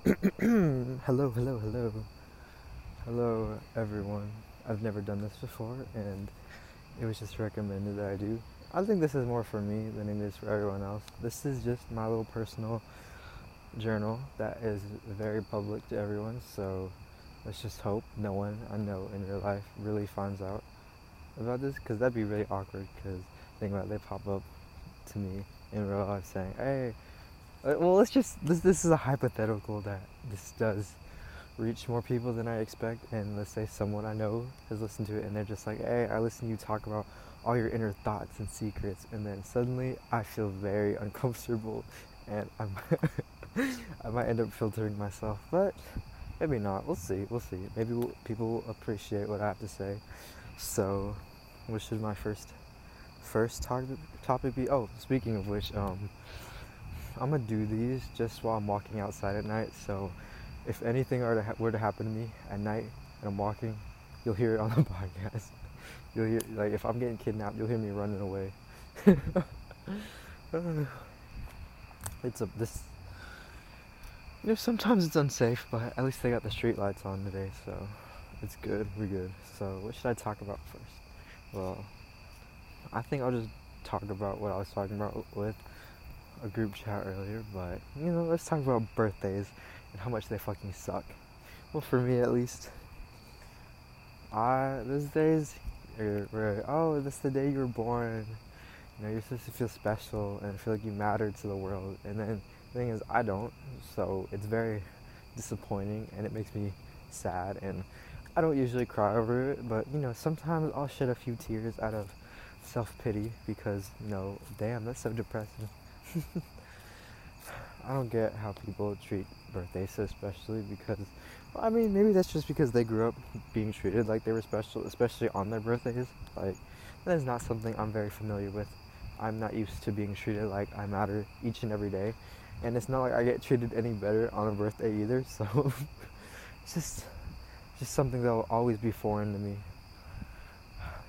hello, hello, hello. Hello, everyone. I've never done this before, and it was just recommended that I do. I think this is more for me than it is for everyone else. This is just my little personal journal that is very public to everyone, so let's just hope no one I know in real life really finds out about this, because that'd be really awkward, because think about it, they pop up to me in real life saying, hey, well, let's just this this is a hypothetical that this does reach more people than I expect, and let's say someone I know has listened to it, and they're just like, "Hey, I listen to you talk about all your inner thoughts and secrets," and then suddenly I feel very uncomfortable, and I'm I might end up filtering myself, but maybe not. We'll see. We'll see. Maybe we'll, people will appreciate what I have to say. So, what should my first first topic topic be? Oh, speaking of which, um I'm gonna do these just while I'm walking outside at night. So if anything were to, ha- were to happen to me at night and I'm walking, you'll hear it on the podcast. You'll hear like if I'm getting kidnapped, you'll hear me running away. it's a this. You know, sometimes it's unsafe, but at least they got the street lights on today, so it's good. We're good. So what should I talk about first? Well, I think I'll just talk about what I was talking about with a group chat earlier, but you know, let's talk about birthdays and how much they fucking suck. Well, for me at least, I those days where oh, this is the day you were born. You know, you're supposed to feel special and feel like you matter to the world. And then the thing is, I don't. So it's very disappointing and it makes me sad. And I don't usually cry over it, but you know, sometimes I'll shed a few tears out of self pity because you know, damn, that's so depressing. I don't get how people treat birthdays so specially because, well, I mean, maybe that's just because they grew up being treated like they were special, especially on their birthdays. Like, that is not something I'm very familiar with. I'm not used to being treated like I matter each and every day. And it's not like I get treated any better on a birthday either, so it's just just something that will always be foreign to me.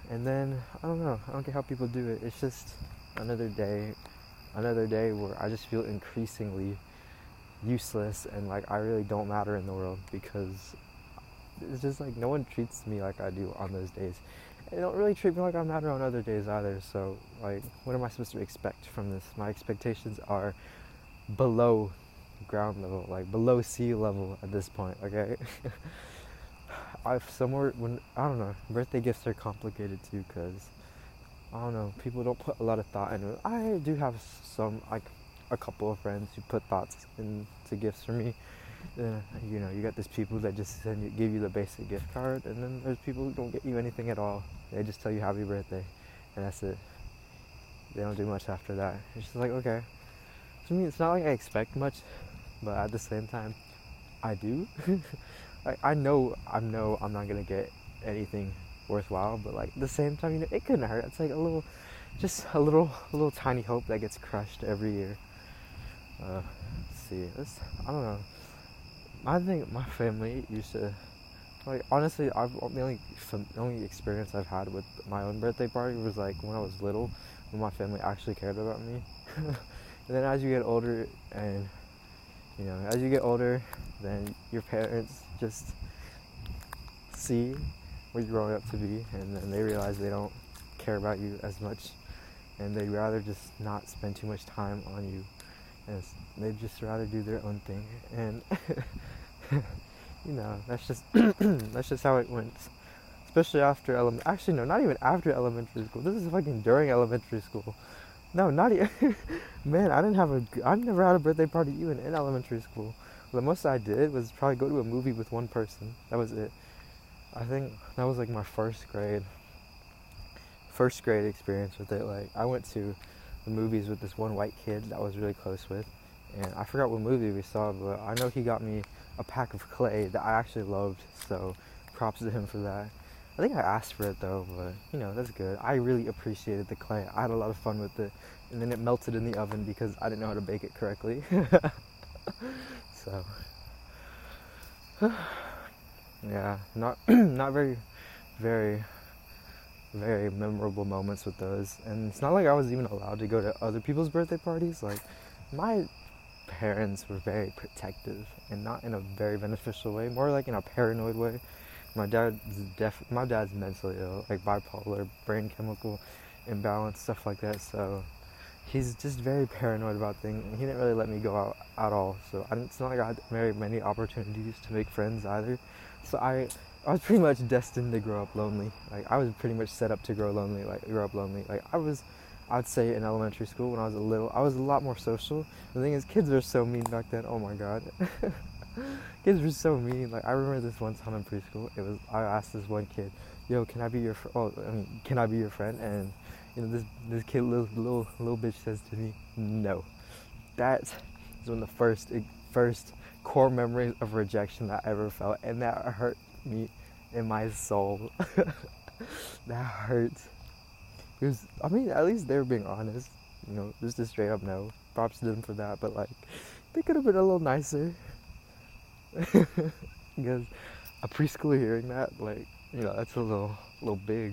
And then I don't know, I don't get how people do it. It's just another day another day where I just feel increasingly useless and like I really don't matter in the world because it's just like no one treats me like I do on those days. They don't really treat me like I matter on other days either. So like, what am I supposed to expect from this? My expectations are below ground level, like below sea level at this point. Okay. I've somewhere when I don't know. Birthday gifts are complicated too because I don't know. People don't put a lot of thought into it. I do have some, like, a couple of friends who put thoughts into gifts for me. Uh, you know, you got these people that just send you, give you the basic gift card, and then there's people who don't get you anything at all. They just tell you happy birthday, and that's it. They don't do much after that. It's just like okay. To me, it's not like I expect much, but at the same time, I do. like I know, I know I'm not gonna get anything worthwhile, but like at the same time, you know, it couldn't hurt. It's like a little, just a little, a little tiny hope that gets crushed every year. Uh, let's see, let's, I don't know. I think my family used to, like, honestly, I've the only, the only experience I've had with my own birthday party was like when I was little, when my family actually cared about me. and then as you get older, and you know, as you get older, then your parents just see what you're growing up to be, and then they realize they don't care about you as much, and they'd rather just not spend too much time on you, and they'd just rather do their own thing, and you know that's just that's just how it went. Especially after element, actually no, not even after elementary school. This is fucking during elementary school. No, not even. Man, I didn't have a. I've never had a birthday party even in elementary school. The most I did was probably go to a movie with one person. That was it. I think that was like my first grade first grade experience with it. Like I went to the movies with this one white kid that I was really close with, and I forgot what movie we saw, but I know he got me a pack of clay that I actually loved. So props to him for that. I think I asked for it though, but you know that's good. I really appreciated the clay. I had a lot of fun with it, and then it melted in the oven because I didn't know how to bake it correctly. so. yeah, not not very, very, very memorable moments with those. And it's not like I was even allowed to go to other people's birthday parties. Like my parents were very protective and not in a very beneficial way, more like in a paranoid way. My dad's def my dad's mentally ill, like bipolar, brain chemical imbalance, stuff like that. So he's just very paranoid about things. He didn't really let me go out at all. So it's not like I had very many opportunities to make friends either. So I I was pretty much destined to grow up lonely. Like I was pretty much set up to grow lonely, like grow up lonely. Like I was I'd say in elementary school when I was a little, I was a lot more social. The thing is, kids were so mean back then. Oh my god, kids were so mean. Like I remember this one time in preschool. It was I asked this one kid, "Yo, can I be your? Fr- oh, I mean, can I be your friend?" And you know, this this kid, little little little bitch, says to me, "No." That is when the first first core memories of rejection that I ever felt, and that hurt me in my soul. that hurt because I mean, at least they were being honest. You know, just a straight up no. Props to them for that. But like, they could have been a little nicer. because a preschooler hearing that, like, you know, that's a little, little big.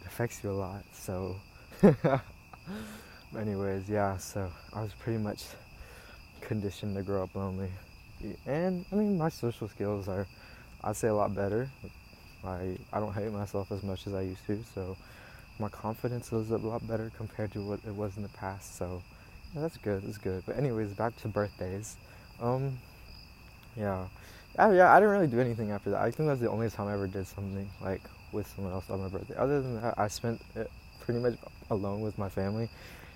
It affects you a lot. So, anyways, yeah. So I was pretty much conditioned to grow up lonely, and I mean, my social skills are, I'd say, a lot better. I I don't hate myself as much as I used to. So my confidence is a lot better compared to what it was in the past. So yeah, that's good. That's good. But anyways, back to birthdays. Um, yeah, I, yeah. I didn't really do anything after that. I think that's the only time I ever did something like with someone else on my birthday. Other than that, I spent it pretty much alone with my family.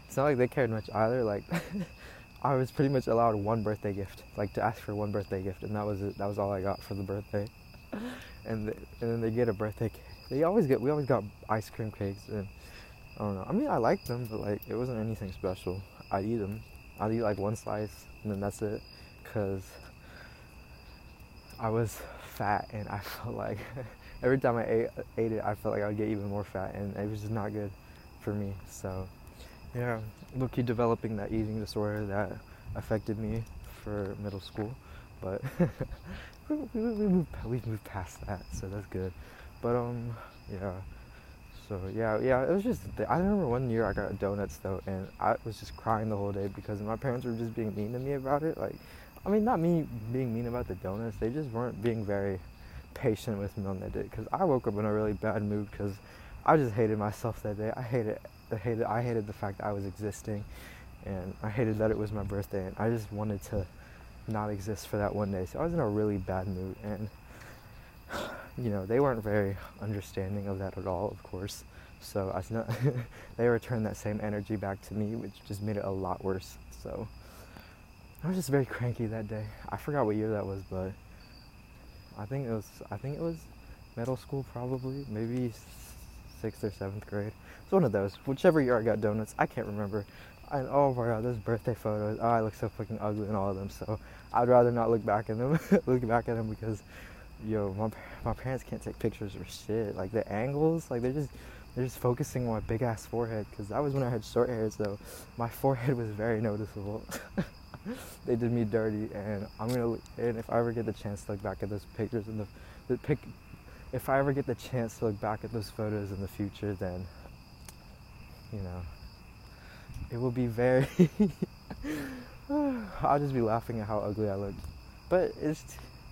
It's not like they cared much either. Like. I was pretty much allowed one birthday gift, like to ask for one birthday gift, and that was it. That was all I got for the birthday. And, the, and then they get a birthday cake they always get we always got ice cream cakes and I don't know. I mean, I liked them, but like it wasn't anything special. I'd eat them. I'd eat like one slice and then that's it, cause I was fat and I felt like every time I ate, ate it, I felt like I would get even more fat, and it was just not good for me. So yeah, low-key developing that eating disorder that affected me for middle school, but we, we, we, moved, we've moved past that, so that's good. But um, yeah. So yeah, yeah. It was just. I remember one year I got donuts though, and I was just crying the whole day because my parents were just being mean to me about it. Like, I mean, not me being mean about the donuts. They just weren't being very patient with me on that day. Cause I woke up in a really bad mood because I just hated myself that day. I hated. I hated. I hated the fact that I was existing, and I hated that it was my birthday, and I just wanted to not exist for that one day. So I was in a really bad mood, and you know, they weren't very understanding of that at all, of course. So I not, they returned that same energy back to me, which just made it a lot worse. So I was just very cranky that day. I forgot what year that was, but I think it was I think it was middle school probably, maybe sixth or seventh grade. It's one of those. Whichever year I got donuts, I can't remember. And oh my god, those birthday photos. Oh, I look so fucking ugly in all of them. So I'd rather not look back at them. look back at them because yo, my my parents can't take pictures or shit. Like the angles, like they're just they're just focusing on my big ass forehead because that was when I had short hair, so my forehead was very noticeable. they did me dirty, and I'm gonna. And if I ever get the chance to look back at those pictures in the, the pic, if I ever get the chance to look back at those photos in the future, then, you know, it will be very. I'll just be laughing at how ugly I look. but it's,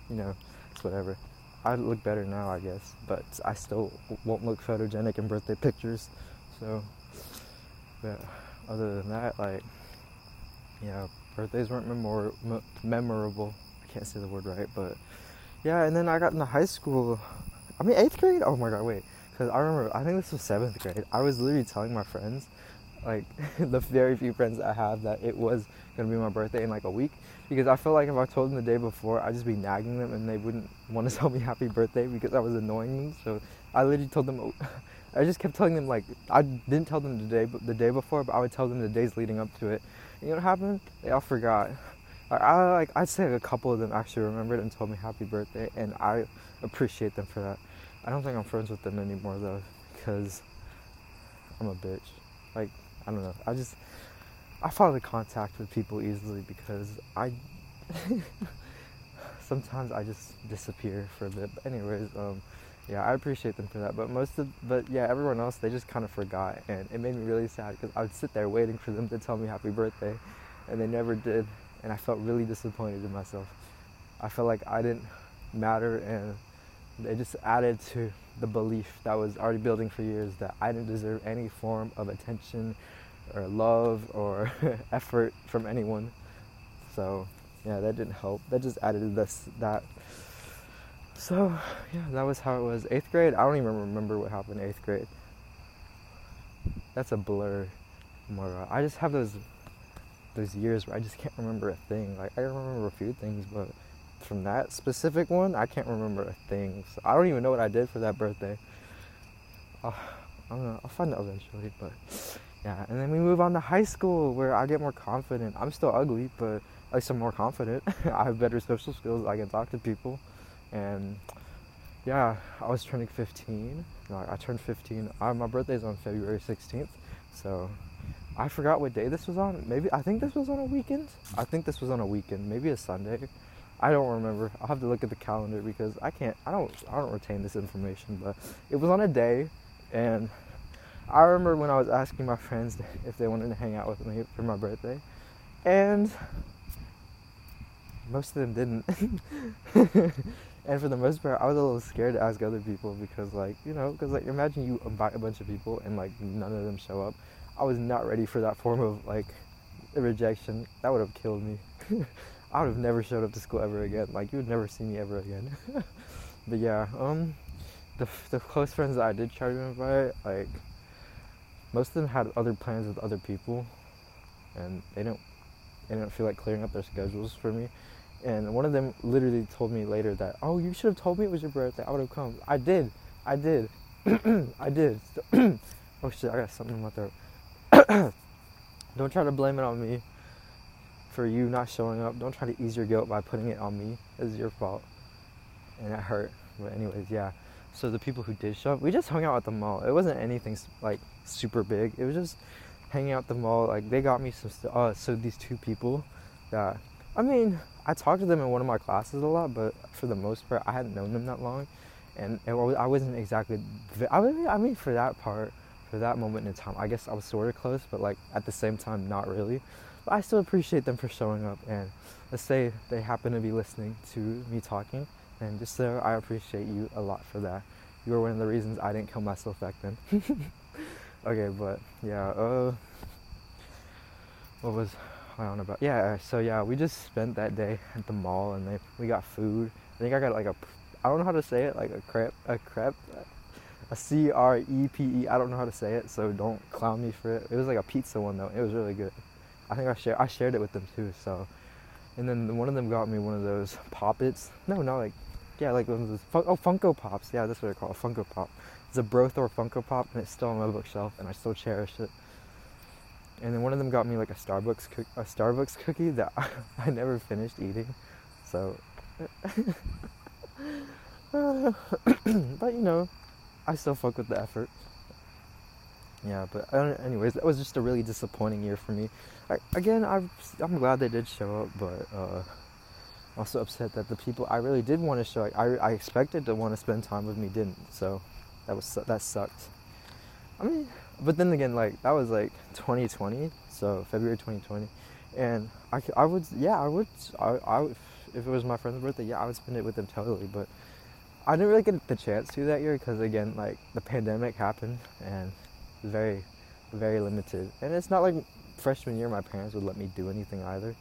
you know it's whatever. I look better now, I guess, but I still won't look photogenic in birthday pictures. So, but other than that, like, yeah, birthdays weren't memor- m- memorable. I can't say the word right, but yeah. And then I got into high school. I mean, eighth grade. Oh my god, wait. Because I remember, I think this was seventh grade. I was literally telling my friends, like the very few friends I have, that it was gonna be my birthday in like a week because I felt like if I told them the day before, I'd just be nagging them and they wouldn't want to tell me happy birthday because I was annoying them. So I literally told them, I just kept telling them like I didn't tell them the day the day before, but I would tell them the days leading up to it. And you know what happened? They all forgot. I like I'd say a couple of them actually remembered and told me happy birthday, and I appreciate them for that. I don't think I'm friends with them anymore though, because I'm a bitch. Like I don't know. I just I fall into contact with people easily because I sometimes I just disappear for a bit. But anyways, um, yeah, I appreciate them for that. But most of, but yeah, everyone else they just kind of forgot, and it made me really sad because I would sit there waiting for them to tell me happy birthday, and they never did. and I felt really disappointed in myself. I felt like I didn't matter, and it just added to the belief that was already building for years that I didn't deserve any form of attention or love or effort from anyone. So yeah, that didn't help. That just added this that. So yeah, that was how it was. Eighth grade, I don't even remember what happened in eighth grade. That's a blur. More, I just have those those years where I just can't remember a thing. Like I remember a few things, but from that specific one, I can't remember a thing. So I don't even know what I did for that birthday. Uh, I don't know. I'll find out eventually, but yeah. And then we move on to high school where I get more confident. I'm still ugly, but at least I'm more confident. I have better social skills. I can talk to people, and yeah, I was turning 15. No, I turned 15. I, my birthday's on February 16th, so I forgot what day this was on. Maybe I think this was on a weekend. I think this was on a weekend, maybe a Sunday. I don't remember. I'll have to look at the calendar because I can't. I don't. I don't retain this information. But it was on a day, and I remember when I was asking my friends if they wanted to hang out with me for my birthday, and most of them didn't. and for the most part, I was a little scared to ask other people because, like, you know, because like imagine you invite a bunch of people and like none of them show up. I was not ready for that form of like rejection. That would have killed me. I would have never showed up to school ever again. Like you would never see me ever again. but yeah, um, the the close friends that I did try to invite, like most of them had other plans with other people, and they don't they didn't feel like clearing up their schedules for me. And one of them literally told me later that, oh, you should have told me it was your birthday. I would have come. I did. I did. I did. oh shit! I got something in my throat. Don't try to blame it on me for you not showing up. Don't try to ease your guilt by putting it on me. It's your fault. And it hurt. But anyways, yeah. So the people who did show up, we just hung out at the mall. It wasn't anything like super big. It was just hanging out at the mall. Like they got me some stuff. Uh, so these two people that I mean, I talked to them in one of my classes a lot, but for the most part, I hadn't known them that long, and it, I wasn't exactly. I mean, I mean, for that part, for that moment in time, I guess I was sort of close, but like at the same time, not really. But I still appreciate them for showing up, and let's say they happen to be listening to me talking, and just so I appreciate you a lot for that. You were one of the reasons I didn't kill myself back then. okay, but yeah, uh, what was I on about? Yeah, so yeah, we just spent that day at the mall, and they we got food. I think I got like a, I don't know how to say it, like a crepe, a crepe, a C R E P E. I don't know how to say it, so don't clown me for it. It was like a pizza one though. It was really good. I think I shared I shared it with them too. So, and then one of them got me one of those poppets. No, not like yeah, like one of those oh Funko Pops. Yeah, that's what they're called, Funko Pop. It's a Brothor Funko Pop, and it's still on my bookshelf, and I still cherish it. And then one of them got me like a Starbucks co- a Starbucks cookie that I never finished eating. So, but you know, I still fuck with the effort. Yeah, but anyways, that was just a really disappointing year for me. I, again, I'm I'm glad they did show up, but uh, also upset that the people I really did want to show, I I expected to want to spend time with me didn't. So that was that sucked. I mean, but then again, like that was like 2020, so February 2020, and I, I would yeah I would I, I if it was my friend's birthday yeah I would spend it with them totally, but I didn't really get the chance to that year because again, like the pandemic happened and very, very limited. And it's not like freshman year my parents would let me do anything either.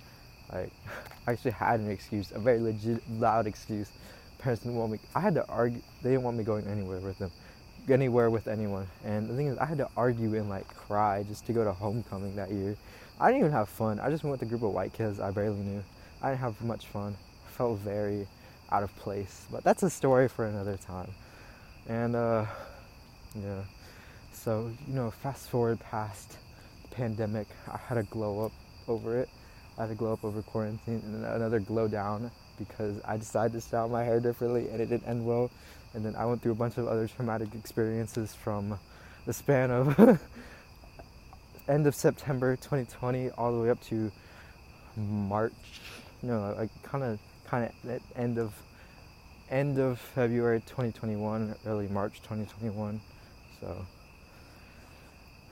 Like I actually had an excuse, a very legit, loud excuse. Parents didn't want me. I had to argue. They didn't want me going anywhere with them, anywhere with anyone. And the thing is, I had to argue and like cry just to go to homecoming that year. I didn't even have fun. I just went with a group of white kids I barely knew. I didn't have much fun. I felt very out of place. But that's a story for another time. And uh, yeah. So you know, fast forward past the pandemic, I had a glow up over it. I had a glow up over quarantine, and another glow down because I decided to style my hair differently, and it didn't end well. And then I went through a bunch of other traumatic experiences from the span of end of September 2020 all the way up to March. No, like kind of kind of end of end of February 2021, early March 2021. So,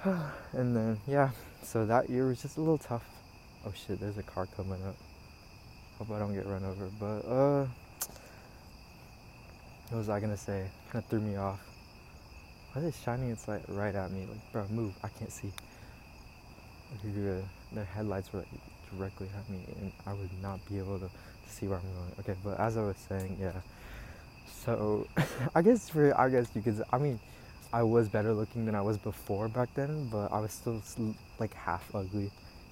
and then yeah, so that year was just a little tough. Oh shit, there's a car coming up. Hope I don't get run over. But uh, what was I gonna say? Kind of threw me off. Why is it shining its light right at me? Like, bro, move! I can't see. Their headlights were like directly at me, and I would not be able to see where I'm going. Okay, but as I was saying, yeah. So, I guess for I guess you could. I mean, I was better looking than I was before back then, but I was still like half ugly.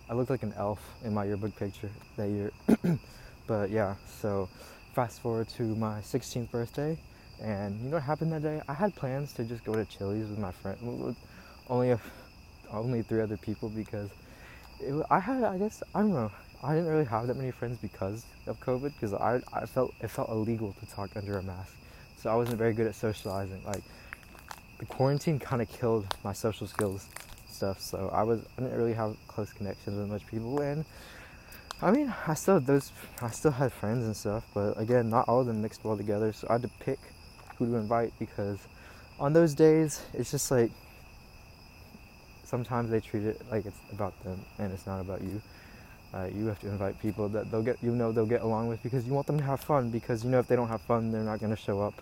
I looked like an elf in my yearbook picture that year. but yeah, so fast forward to my 16th birthday, and you know what happened that day? I had plans to just go to Chili's with my friend, with only a, only three other people because it, I had, I guess, I don't know. I didn't really have that many friends because of COVID because I, I felt it felt illegal to talk under a mask, so I wasn't very good at socializing. Like the quarantine kind of killed my social skills stuff, so I was I didn't really have close connections with much people, and I mean I still those I still had friends and stuff, but again not all of them mixed well together, so I had to pick who to invite because on those days it's just like sometimes they treat it like it's about them and it's not about you. Uh, you have to invite people that they'll get you know they'll get along with because you want them to have fun because you know if they don't have fun they're not going to show up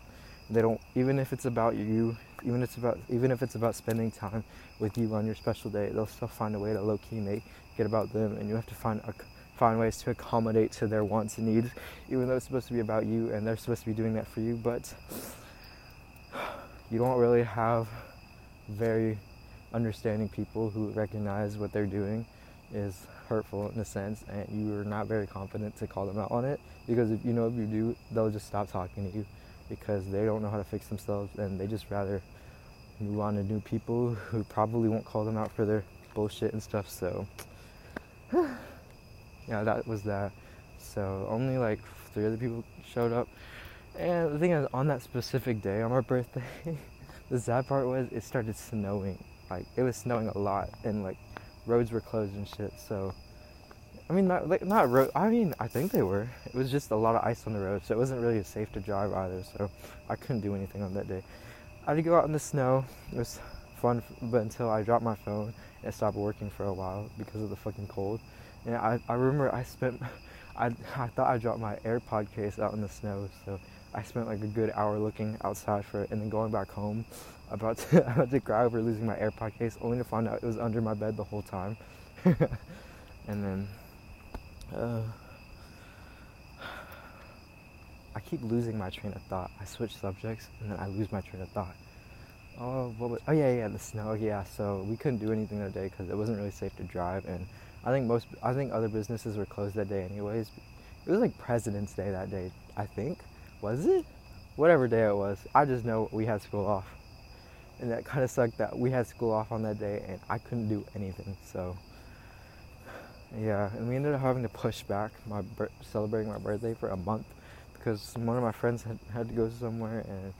they don't even if it's about you even if it's about even if it's about spending time with you on your special day they'll still find a way to low-key make it about them and you have to find a, find ways to accommodate to their wants and needs even though it's supposed to be about you and they're supposed to be doing that for you but you don't really have very understanding people who recognize what they're doing is hurtful in a sense and you are not very confident to call them out on it because if you know if you do they'll just stop talking to you because they don't know how to fix themselves and they just rather on to new people who probably won't call them out for their bullshit and stuff. So, yeah, that was that. So, only like three other people showed up. And the thing is, on that specific day, on my birthday, the sad part was it started snowing. Like, it was snowing a lot, and like roads were closed and shit. So, I mean, not like not road. I mean, I think they were. It was just a lot of ice on the road, so it wasn't really safe to drive either. So I couldn't do anything on that day. I had to go out in the snow. It was fun, but until I dropped my phone, it stopped working for a while because of the fucking cold. And I, I remember I spent, I, I thought I dropped my AirPod case out in the snow, so I spent like a good hour looking outside for it, and then going back home, about to, about to cry over losing my AirPod case, only to find out it was under my bed the whole time. and then uh, I keep losing my train of thought. I switch subjects and then I lose my train of thought. Oh, what was, oh yeah, yeah, the snow. Oh, yeah, so we couldn't do anything that day because it wasn't really safe to drive, and I think most, I think other businesses were closed that day anyways. It was like President's Day that day, I think. Was it? Whatever day it was. I just know we had school off, and that kind of sucked that we had school off on that day, and I couldn't do anything. So yeah, and we ended up having to push back my celebrating my birthday for a month because one of my friends had, had to go somewhere and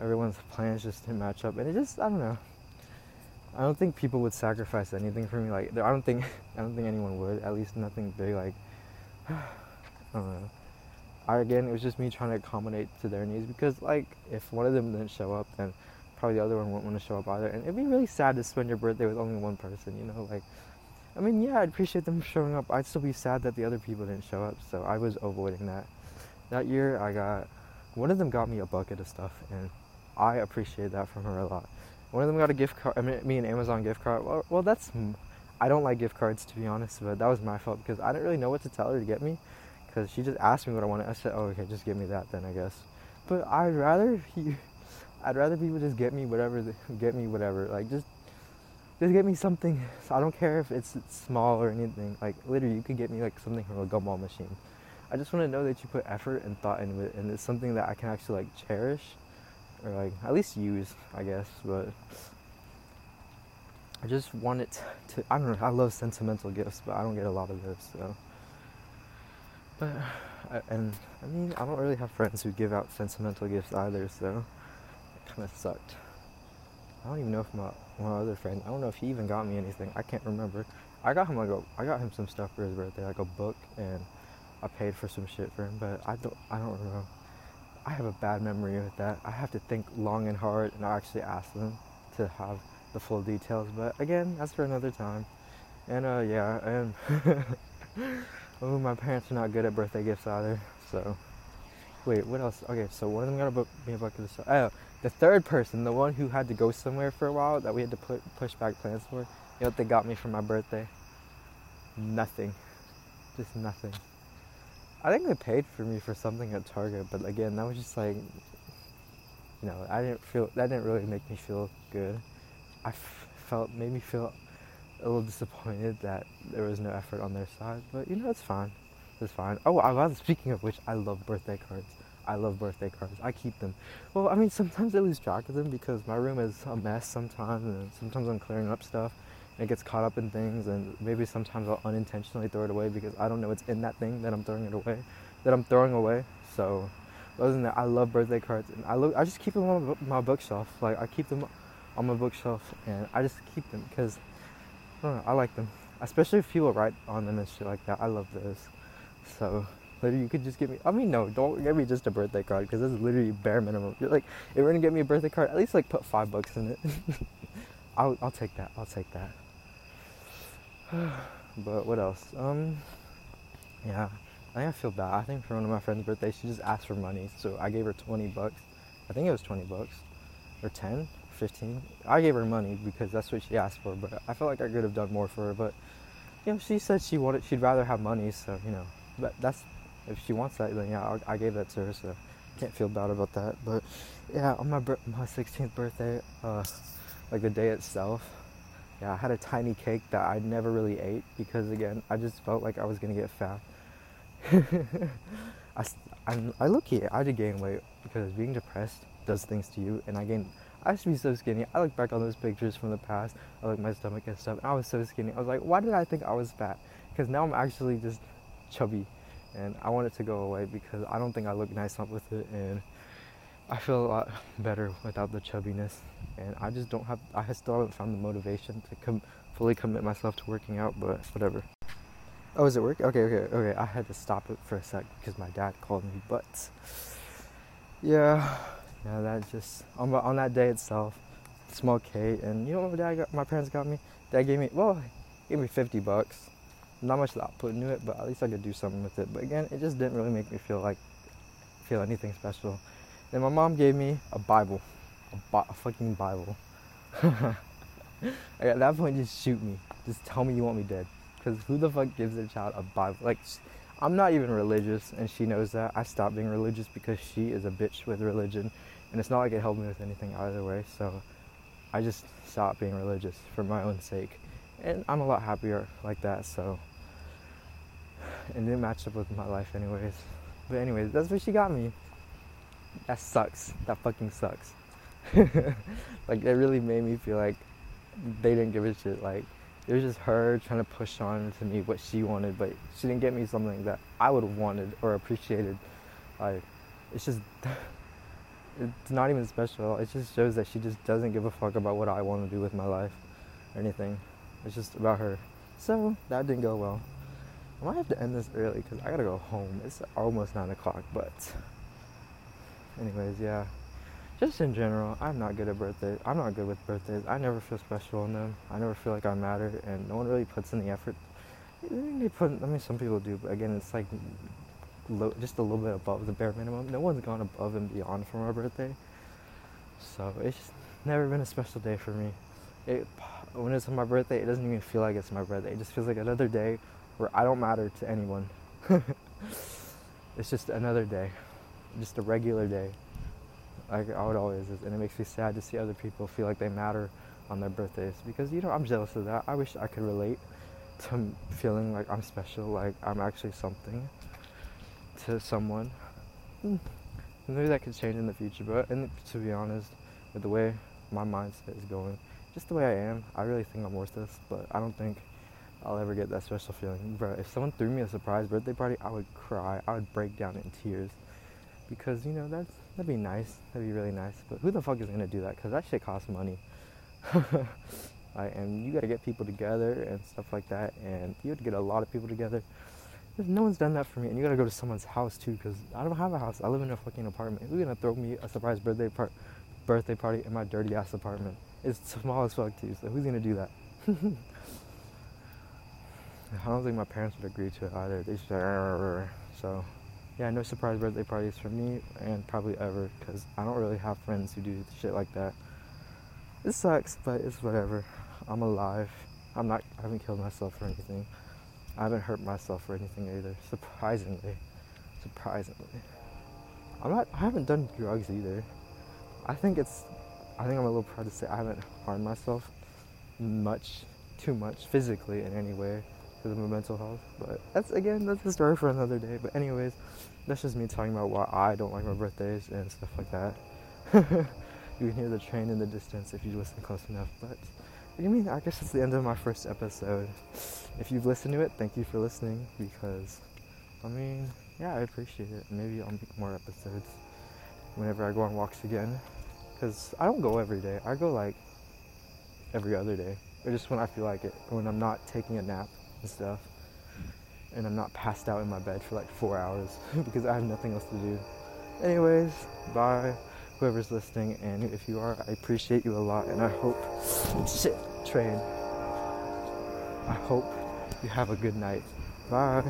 everyone's plans just didn't match up and it just I don't know. I don't think people would sacrifice anything for me. Like I don't think I don't think anyone would. At least nothing big. Like I don't know. I again it was just me trying to accommodate to their needs because like if one of them didn't show up then probably the other one wouldn't want to show up either. And it'd be really sad to spend your birthday with only one person. You know like I mean, yeah, I'd appreciate them showing up. I'd still be sad that the other people didn't show up, so I was avoiding that. That year, I got one of them got me a bucket of stuff, and I appreciate that from her a lot. One of them got a gift card. I mean, me an Amazon gift card. Well, well, that's I don't like gift cards to be honest, but that was my fault because I didn't really know what to tell her to get me, because she just asked me what I wanted. I said, "Oh, okay, just give me that then, I guess." But I'd rather he, I'd rather people just get me whatever, get me whatever. Like just just get me something. So I don't care if it's small or anything. Like literally, you could get me like something from a gumball machine. I just want to know that you put effort and thought into it, and it's something that I can actually like cherish, or like at least use, I guess. But I just want it to. I don't know. I love sentimental gifts, but I don't get a lot of those. So, but and I mean, I don't really have friends who give out sentimental gifts either. So it kind of sucked. I don't even know if my my other friend, I don't know if he even got me anything. I can't remember. I got him like a, I got him some stuff for his birthday, like a book, and I paid for some shit for him. But I don't, I don't know. I have a bad memory with that. I have to think long and hard, and I actually ask them to have the full details. But again, that's for another time. And uh, yeah, and Oh, my parents are not good at birthday gifts either. So, wait, what else? Okay, so one of them got a book, me a bucket of stuff. Oh, the third person, the one who had to go somewhere for a while that we had to put push back plans for. You know what they got me for my birthday? Nothing. Just nothing. I think they paid for me for something at Target, but again, that was just like, you know, I didn't feel that didn't really make me feel good. I f- felt made me feel a little disappointed that there was no effort on their side, but you know, it's fine. It's fine. Oh, I was speaking of which, I love birthday cards. I love birthday cards. I keep them. Well, I mean, sometimes I lose track of them because my room is a mess sometimes, and sometimes I'm clearing up stuff it gets caught up in things and maybe sometimes I'll unintentionally throw it away because I don't know what's in that thing that I'm throwing it away that I'm throwing away. So other than that I love birthday cards and I I just keep them on my bookshelf. Like I keep them on my bookshelf and I just keep them because I don't know I like them. Especially if people write on them and shit like that I love those. So literally you could just give me I mean no don't give me just a birthday card because that's literally bare minimum. You're like if you're gonna get me a birthday card at least like put five bucks in it. I'll, I'll take that I'll take that but what else? Um, yeah, I think I feel bad. I think for one of my friend's birthday, she just asked for money, so I gave her 20 bucks. I think it was 20 bucks, or 10, 15. I gave her money because that's what she asked for, but I felt like I could have done more for her. But you know, she said she wanted, she'd rather have money, so you know, but that's if she wants that, then yeah, I, I gave that to her, so can't feel bad about that. But yeah, on my my 16th birthday, uh, like the day itself, yeah, I had a tiny cake that I never really ate because again, I just felt like I was gonna get fat. I, I'm, I look here, I did gain weight because being depressed does things to you, and I gained. I used to be so skinny. I look back on those pictures from the past. I look at my stomach and stuff, and I was so skinny. I was like, why did I think I was fat? Because now I'm actually just chubby, and I want it to go away because I don't think I look nice with it, and I feel a lot better without the chubbiness, and I just don't have. I still haven't found the motivation to com- fully commit myself to working out, but whatever. Oh, is it work? Okay, okay, okay. I had to stop it for a sec because my dad called me, but yeah, yeah. That just on on that day itself, small cake, and you know what my dad got, my parents got me? Dad gave me well, gave me fifty bucks. Not much thought put into it, but at least I could do something with it. But again, it just didn't really make me feel like feel anything special. Then my mom gave me a Bible, a, bi- a fucking Bible. at that point, just shoot me. Just tell me you want me dead. Because who the fuck gives their child a Bible? Like, I'm not even religious, and she knows that. I stopped being religious because she is a bitch with religion, and it's not like it helped me with anything either way. So I just stopped being religious for my own sake, and I'm a lot happier like that. So it didn't match up with my life, anyways. But anyways, that's what she got me that sucks. That fucking sucks. like it really made me feel like they didn't give a shit. Like it was just her trying to push on to me what she wanted, but she didn't get me something that I would have wanted or appreciated. Like it's just it's not even special. It just shows that she just doesn't give a fuck about what I want to do with my life or anything. It's just about her. So that didn't go well. I might have to end this early because I gotta go home. It's almost nine o'clock, but anyways, yeah. Just in general, I'm not good at birthdays. I'm not good with birthdays. I never feel special in them. I never feel like I matter, and no one really puts in the effort. They put, I mean, some people do, but again, it's like just a little bit above the bare minimum. No one's gone above and beyond for my birthday, so it's just never been a special day for me. It, when it's my birthday, it doesn't even feel like it's my birthday. It just feels like another day where I don't matter to anyone. it's just another day just a regular day, like I would always is, and it makes me sad to see other people feel like they matter on their birthdays because you know I'm jealous of that. I wish I could relate to feeling like I'm special, like I'm actually something to someone. Hmm. Maybe that could change in the future, but and to be honest, with the way my mindset is going, just the way I am, I really think I'm worthless. But I don't think I'll ever get that special feeling, bro. If someone threw me a surprise birthday party, I would cry. I would break down in tears because you know that's that'd be nice. That'd be really nice. But who the fuck is gonna do that? Because that shit costs money. and you gotta get people together and stuff like that. And you have to get a lot of people together. No one's done that for me. And you gotta go to someone's house too, because I don't have a house. I live in a fucking apartment. Who's gonna throw me a surprise birthday part, birthday party in my dirty ass apartment? It's small as fuck too. So who's gonna do that? I don't think my parents would agree to it either. They just so yeah, no surprise birthday parties for me and probably ever because I don't really have friends who do shit like that. It sucks, but it's whatever. I'm alive. I'm not. I haven't killed myself or anything. I haven't hurt myself or anything either. Surprisingly, surprisingly, I'm not. I haven't done drugs either. I think it's. I think I'm a little proud to say I haven't harmed myself much, too much physically in any way because of my mental health. But that's again, that's a story for another day. But anyways, that's just me talking about why I don't like my birthdays and stuff like that. you can hear the train in the distance if you listen close enough. But I mean, I guess it's the end of my first episode. If you've listened to it, thank you for listening because, I mean, yeah, I appreciate it. Maybe I'll make more episodes whenever I go on walks again. Because I don't go every day. I go like every other day. Or just when I feel like it. When I'm not taking a nap and stuff. And I'm not passed out in my bed for like four hours because I have nothing else to do. Anyways, bye, whoever's listening. And if you are, I appreciate you a lot. And I hope, shit, train. I hope you have a good night. Bye.